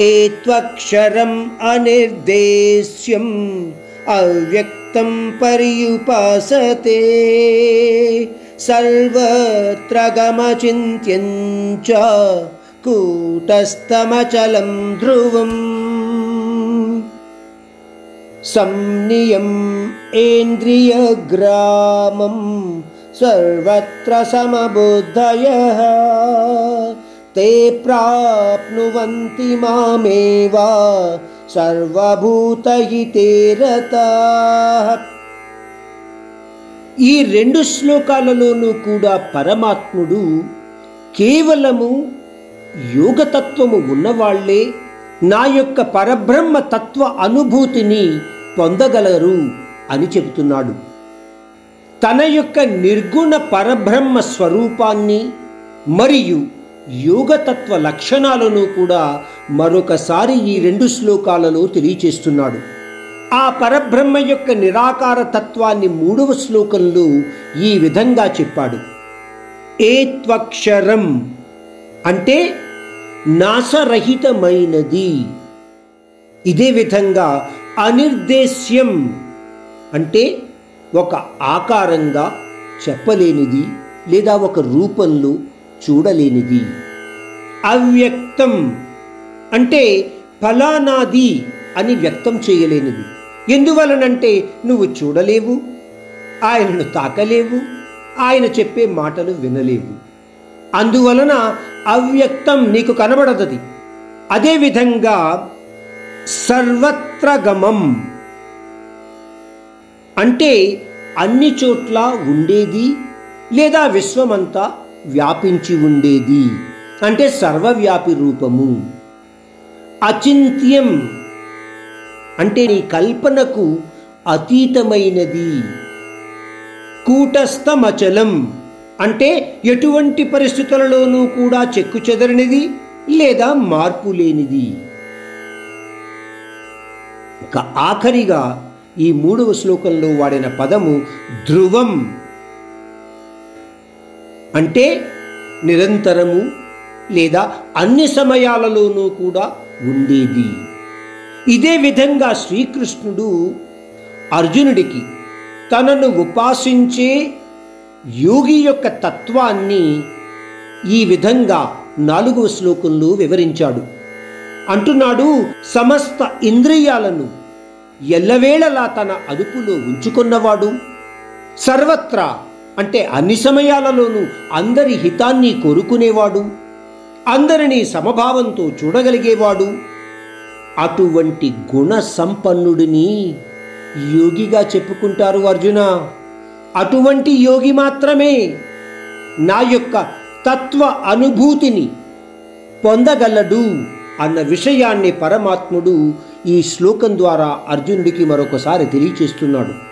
एत्वक्षरम् अनिर्देश्यम् अव्यक्तं पर्युपासते। सर्वत्र च कूटस्थमचलं ध्रुवम्। संनियम् एन्द्रियग्रामं सर्वत्र समबुद्धयः। ते प्राप्नुवन्ति मामेव సర్వభూతహితే రతాః ఈ రెండు శ్లోకాలలోనూ కూడా పరమాత్ముడు కేవలము యోగతత్వము ఉన్నవాళ్లే నా యొక్క పరబ్రహ్మ తత్వ అనుభూతిని పొందగలరు అని చెబుతున్నాడు తన యొక్క నిర్గుణ పరబ్రహ్మ స్వరూపాన్ని మరియు యోగతత్వ లక్షణాలను కూడా మరొకసారి ఈ రెండు శ్లోకాలలో తెలియచేస్తున్నాడు. ఆ పరబ్రహ్మ యొక్క నిరాకార తత్వాన్ని మూడవ శ్లోకంలో ఈ విధంగా చెప్పాడు. ఏత్వక్షరం అంటే నాశరహితమైనది ఇదే విధంగా అనిర్దేశ్యం అంటే ఒక ఆకారంగా చెప్పలేనిది లేదా ఒక రూపంలో చూడలేనిది. అవ్యక్తం అంటే ఫలానాది అని వ్యక్తం చేయలేనిది. ఎందువలనంటే నువ్వు చూడలేవు ఆయనను తాకలేవు ఆయన చెప్పే మాటలు వినలేవు. అందువలన అవ్యక్తం నీకు కనబడదది. అదేవిధంగా సర్వత్రగమం అంటే అన్ని చోట్ల ఉండేది లేదా విశ్వమంతా వ్యాపించి ఉండేది. అంటే సర్వవ్యాపి రూపము. అచింత్యం అంటే నీ కల్పనకు అతీతమైనది. కూటస్థమచలం అంటే ఎటువంటి పరిస్థితులలోనూ కూడా చెక్కు చెదరనిది లేదా మార్పు లేనిది. ఇక ఆఖరిగా ఈ మూడవ శ్లోకంలో వాడిన పదము ధ్రువం. అంటే నిరంతరము లేదా అన్ని సమయాలలోనూ కూడా ఉండేది. ఇదే విధంగా శ్రీకృష్ణుడు అర్జునుడికి తనను ఉపాసించే యోగి యొక్క తత్వాన్ని ఈ విధంగా నాలుగవ శ్లోకంలో వివరించాడు. అంటున్నాడు సమస్త ఇంద్రియాలను ఎల్లవేళలా తన అదుపులో ఉంచుకున్నవాడు సర్వత్రా అంటే అన్ని సమయాలలోనూ అందరి హితాన్ని కోరుకునేవాడు అందరినీ సమభావంతో చూడగలిగేవాడు. అటువంటి గుణ సంపన్నుడిని యోగిగా చెప్పుకుంటారు అర్జున. అటువంటి యోగి మాత్రమే నా యొక్క తత్వ అనుభూతిని పొందగలడు అన్న విషయాన్ని పరమాత్ముడు ఈ శ్లోకం ద్వారా అర్జునుడికి మరొకసారి తెలియచేస్తున్నాడు.